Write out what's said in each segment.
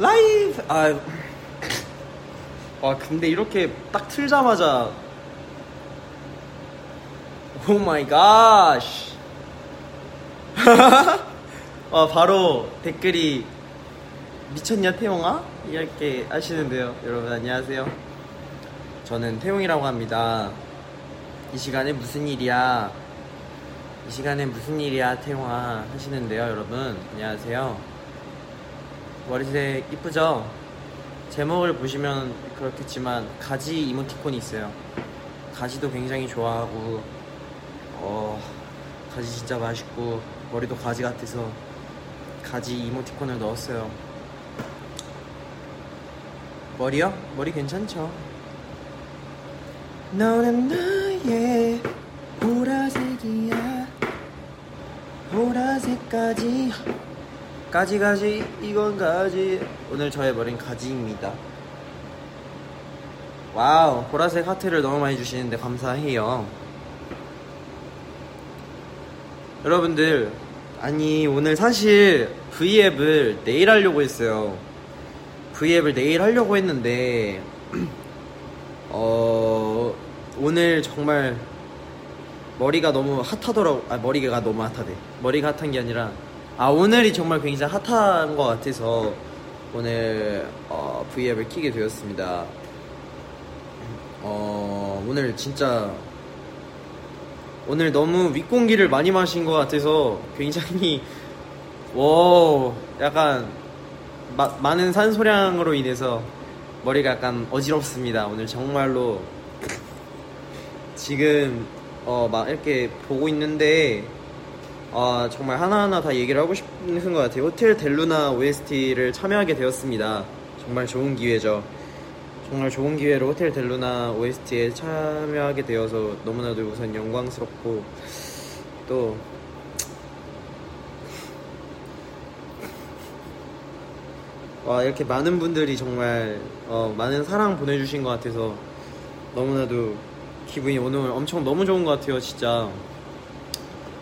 라이브 아, 와 근데 이렇게 딱 틀자마자 oh my god. 아 바로 댓글이 미쳤냐 태용아? 이렇게 하시는데요. 여러분 안녕하세요. 저는 태용이라고 합니다. 이 시간에 무슨 일이야? 이 시간에 무슨 일이야 태용아 하시는데요, 여러분 안녕하세요. 머리색 이쁘죠? 제목을 보시면 그렇겠지만 가지 이모티콘이 있어요. 가지도 굉장히 좋아하고 어 가지 진짜 맛있고 머리도 가지 같아서 가지 이모티콘을 넣었어요. 머리요? 머리 괜찮죠? 너는 나의 보라색이야 보라색까지 가지 가지 이건 가지. 오늘 저의 머리는 가지입니다. 와우 보라색 하트를 너무 많이 주시는데 감사해요. 여러분들 아니 오늘 사실 V앱을 내일 하려고 했어요. V앱을 내일 하려고 했는데 어 오늘 정말 머리가 너무 핫하더라고 아 머리가 너무 핫하대. 머리가 핫한 게 아니라 아 오늘이 정말 굉장히 핫한 것 같아서 오늘 어, V앱을 키게 되었습니다 어 오늘 진짜 오늘 너무 윗공기를 많이 마신 것 같아서 굉장히 와 약간 마, 많은 산소량으로 인해서 머리가 약간 어지럽습니다. 오늘 정말로 지금 어 막 이렇게 보고 있는데 아 정말 하나하나 다 얘기를 하고 싶은 것 같아요. 호텔 델루나 OST를 참여하게 되었습니다. 정말 좋은 기회죠. 정말 좋은 기회로 호텔 델루나 OST에 참여하게 되어서 너무나도 우선 영광스럽고 또 와, 이렇게 많은 분들이 정말 어, 많은 사랑 보내주신 것 같아서 너무나도 기분이 오늘 엄청 너무 좋은 것 같아요, 진짜.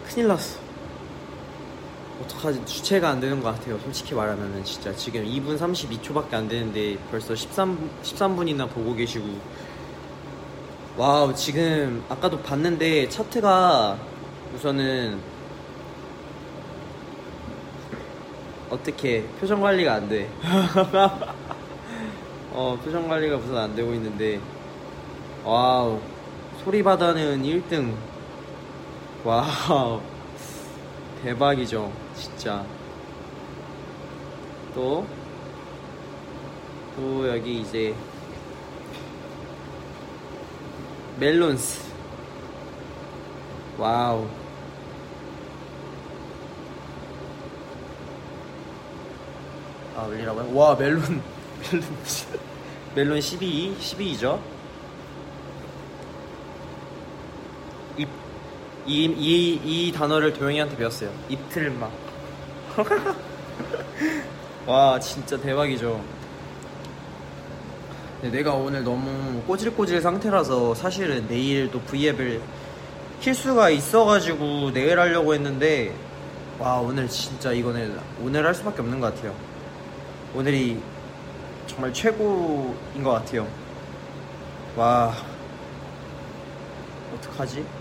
큰일 났어. 어떡하지? 주체가 안 되는 것 같아요, 솔직히 말하면은 진짜. 지금 2분 32초밖에 안 되는데 벌써 13, 13분이나 보고 계시고. 와우, 지금 아까도 봤는데 차트가 우선은 어떻게 표정 관리가 안 돼. 어, 표정 관리가 우선 안 되고 있는데. wow. 소리 바다는 1등. wow. 대박이죠. 진짜. 또, 또 여기 이제 멜론스. wow. 아, 멜리라고요? 와, 멜론, 멜론, 멜론 12, 12이죠? 이, 이, 이 단어를 도영이한테 배웠어요. 입틀막. 와, 진짜 대박이죠. 근데 내가 오늘 너무 꼬질꼬질 상태라서 사실은 내일 또 V앱을 킬 수가 있어가지고 내일 하려고 했는데, 와, 오늘 진짜 이거는 오늘 할 수밖에 없는 것 같아요. 오늘이 정말 최고인 것 같아요. 와, 어떡하지?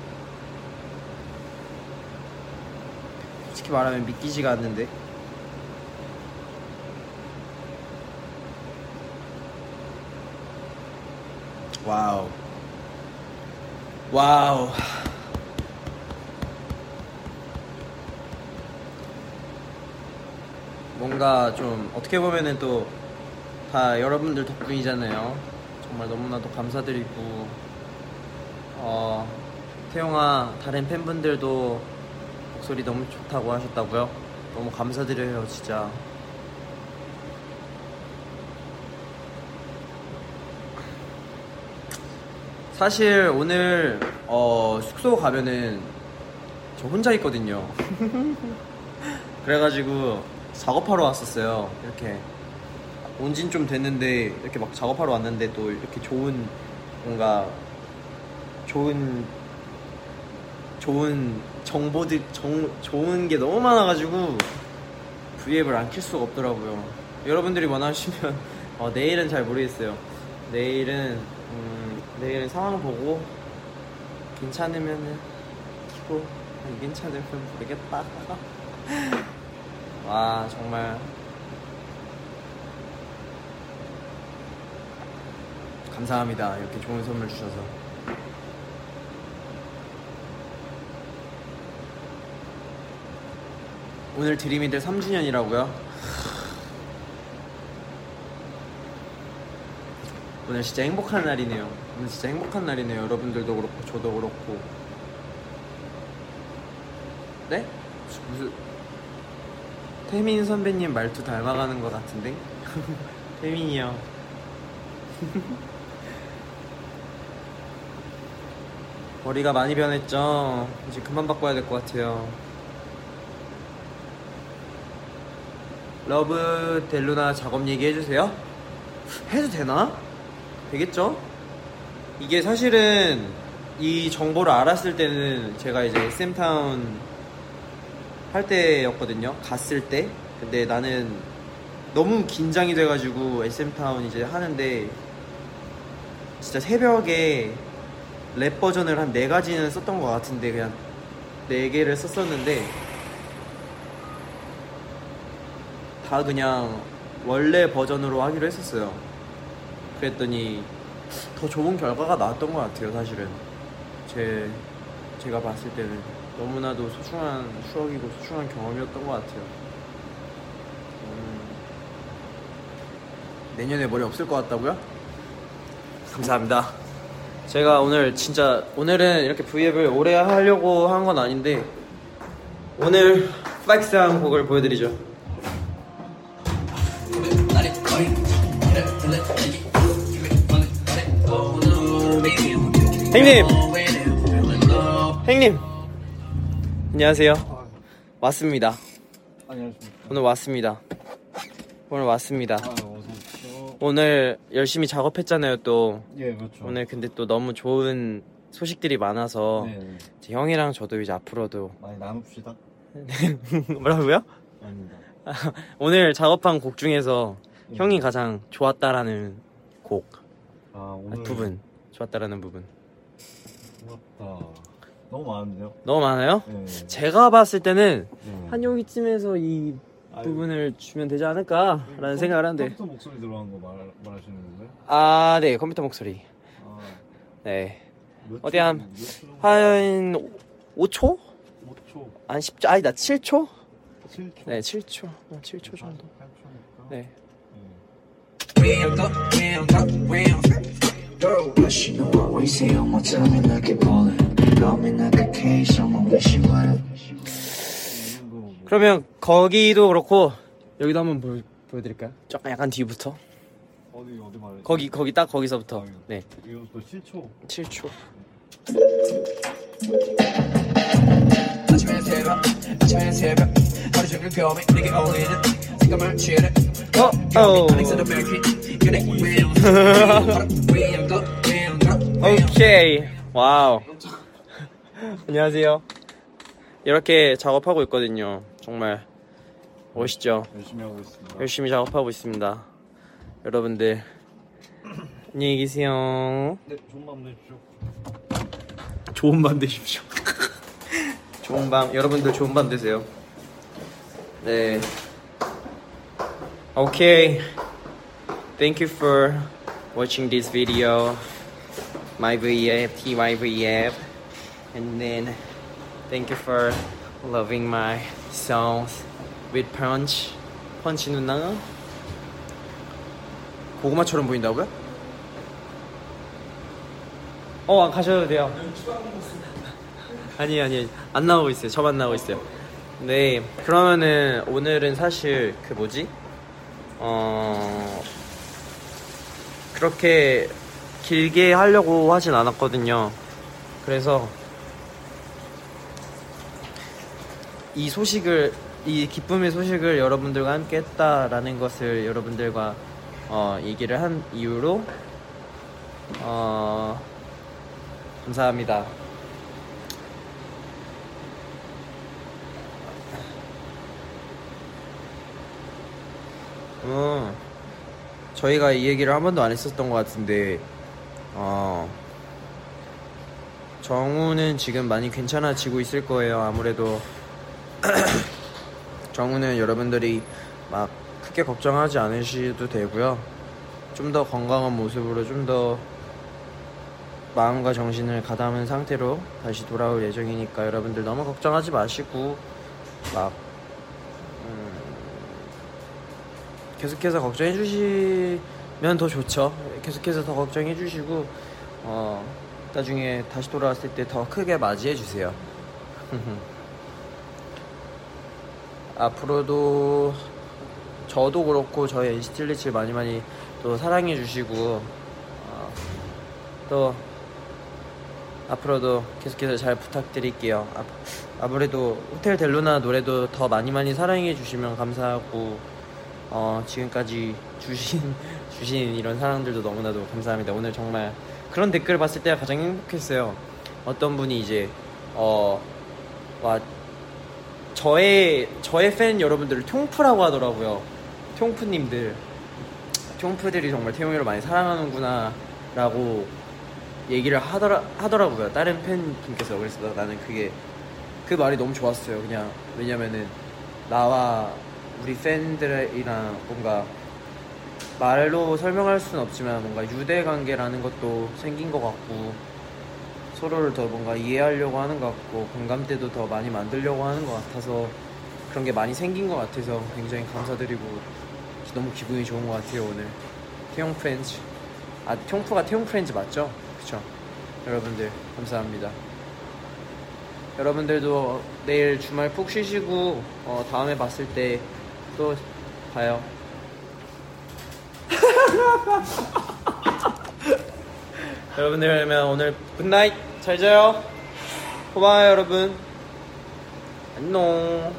솔직히 말하면 믿기지가 않는데. wow. wow. 뭔가 좀 어떻게 보면은 또 다 여러분들 덕분이잖아요. 정말 너무나도 감사드리고 어 태용아 다른 팬분들도 목소리 너무 좋다고 하셨다고요? 너무 감사드려요 진짜. 사실 오늘 어, 숙소 가면은 저 혼자 있거든요. 그래가지고 작업하러 왔었어요. 이렇게 온진 좀 됐는데 이렇게 막 작업하러 왔는데 또 이렇게 좋은 뭔가 좋은 좋은 정보들 정, 좋은 게 너무 많아가지고 V앱을 안 킬 수가 없더라고요. 여러분들이 원하시면 어, 내일은 잘 모르겠어요. 내일은 음, 내일은 상황 보고 괜찮으면은 키고 안 괜찮으면 모르겠다. 와 정말 감사합니다. 이렇게 좋은 선물 주셔서. 오늘 드림이들 3주년이라고요? 오늘 진짜 행복한 날이네요. 오늘 진짜 행복한 날이네요. 여러분들도 그렇고 저도 그렇고. 네? 무슨 태민 선배님 말투 닮아가는 것 같은데? 태민이 형. 머리가 많이 변했죠. 이제 그만 바꿔야 될 것 같아요. Love Del Luna 작업 얘기 해주세요. 해도 되나? 되겠죠? 이게 사실은 이 정보를 알았을 때는 제가 이제 SM타운 할 때였거든요. 갔을 때. 근데 나는 너무 긴장이 돼가지고 SM타운 이제 하는데 진짜 새벽에 랩 버전을 한 네 가지는 썼던 것 같은데 그냥 네 개를 썼었는데 다 그냥 원래 버전으로 하기로 했었어요. 그랬더니 더 좋은 결과가 나왔던 것 같아요, 사실은. 제 제가 봤을 때는 너무나도 소중한 추억이고 소중한 경험이었던 것 같아요. 음, 내년에 머리 없을 것 같다고요? 감사합니다. 제가 오늘 진짜 오늘은 이렇게 V앱을 오래 하려고 한 건 아닌데 오늘 플렉스한 곡을 보여드리죠. 형님, 형님, 안녕하세요. 왔습니다. 안녕하십니까. 오늘 왔습니다. 오늘 왔습니다. 아, 어서 오십시오. 오늘 열심히 작업했잖아요. 또 예, 그렇죠. 오늘 근데 또 너무 좋은 소식들이 많아서 네, 네. 이제 형이랑 저도 이제 앞으로도 많이 나눕시다. 뭐라고요? 아닙니다. 오늘 작업한 곡 중에서 예. 형이 가장 좋았다라는 곡 아, 아, 오늘 부분 좋았다라는 부분 고맙다. 너무 많은데요? 너무 많아요? 네. 제가 봤을 때는 네. 한 여기쯤에서 이 아유, 부분을 주면 되지 않을까라는 컴- 생각을 하는데 컴퓨터 목소리 들어간 거 말, 말하시는 건가요? 아 네 컴퓨터 목소리 아, 네 몇 어디 초, 한- 몇 초? 한 5초? 5초, 한 10초 아니다 7초? 7초. 네 7초 어, 7초 정도 8초니까. 네 But you I. Call me like a case, wish you well. 이 정도 뭐. 그러면 거기도 그렇고 여기도 한번 보여, 보여드릴까요? 조금 약간 뒤부터 어디, 어디 말해? 거기 거기 딱 거기서부터 거기. 네 이것도 7초. 7초 아침에 새벽 아침에 새벽 하루 종일 고민 내게 어울리는 생각을 취해 어? 어 오케이. 와우. 안녕하세요. 이렇게 작업하고 있거든요. 정말 멋있죠? 열심히 하고 있습니다. 열심히 작업하고 있습니다. 여러분들 안녕히 계세요. 네, 좋은 밤 되십시오. 좋은 밤 되십시오. 좋은 밤. 여러분들 좋은 밤 되세요. 네. Okay Thank you for watching this video my VF TY VF and then thank you for loving my songs with punch. 펀치 누나? 고구마처럼 보인다고요? 어 가셔도 돼요. 아니 아니. 안 나오고 있어요. 저만 나오고 있어요. 네. 그러면은 오늘은 사실 그 뭐지? 어 그렇게 길게 하려고 하진 않았거든요 그래서 이 소식을 이 기쁨의 소식을 여러분들과 함께 했다라는 것을 여러분들과 어, 얘기를 한 이유로 어, 감사합니다. 어, 저희가 이 얘기를 한 번도 안 했었던 것 같은데, 어, 정우는 지금 많이 괜찮아지고 있을 거예요. 아무래도 정우는 여러분들이 막 크게 걱정하지 않으셔도 되고요. 좀 더 건강한 모습으로 좀 더 마음과 정신을 가담은 상태로 다시 돌아올 예정이니까 여러분들 너무 걱정하지 마시고 막 음, 계속해서 걱정해 주시 면더 좋죠. 계속해서 더 걱정해 주시고 어, 나중에 다시 돌아왔을 때 더 크게 맞이해 주세요. 앞으로도 저도 그렇고 저희 NCT 127 많이 많이 또 사랑해 주시고 어, 또 앞으로도 계속해서 잘 부탁드릴게요. 아, 아무래도 호텔 델루나 노래도 더 많이 많이 사랑해 주시면 감사하고 어, 지금까지 주신 주신 이런 사랑들도 너무나도 감사합니다. 오늘 정말 그런 댓글 봤을 때가 가장 행복했어요. 어떤 분이 이제 어, 와 저의 저의 팬 여러분들을 통프라고 하더라고요. 통프님들, 통프들이 정말 태용이를 많이 사랑하는구나라고 얘기를 하더라 하더라고요. 다른 팬 분께서 그래서 나는 그게 그 말이 너무 좋았어요. 그냥 왜냐면은 나와 우리 팬들이랑 뭔가 말로 설명할 수는 없지만 뭔가 유대 관계라는 것도 생긴 것 같고 서로를 더 뭔가 이해하려고 하는 것 같고 공감대도 더 많이 만들려고 하는 것 같아서 그런 게 많이 생긴 것 같아서 굉장히 감사드리고 너무 기분이 좋은 것 같아요 오늘. 태용 friends. 아 태용프가 태용 friends 맞죠? 그쵸? 여러분들 감사합니다. 여러분들도 내일 주말 푹 쉬시고 어, 다음에 봤을 때 또 봐요. 여러분들 그러면 오늘 good night 잘 자요. 고마워요 여러분. 안녕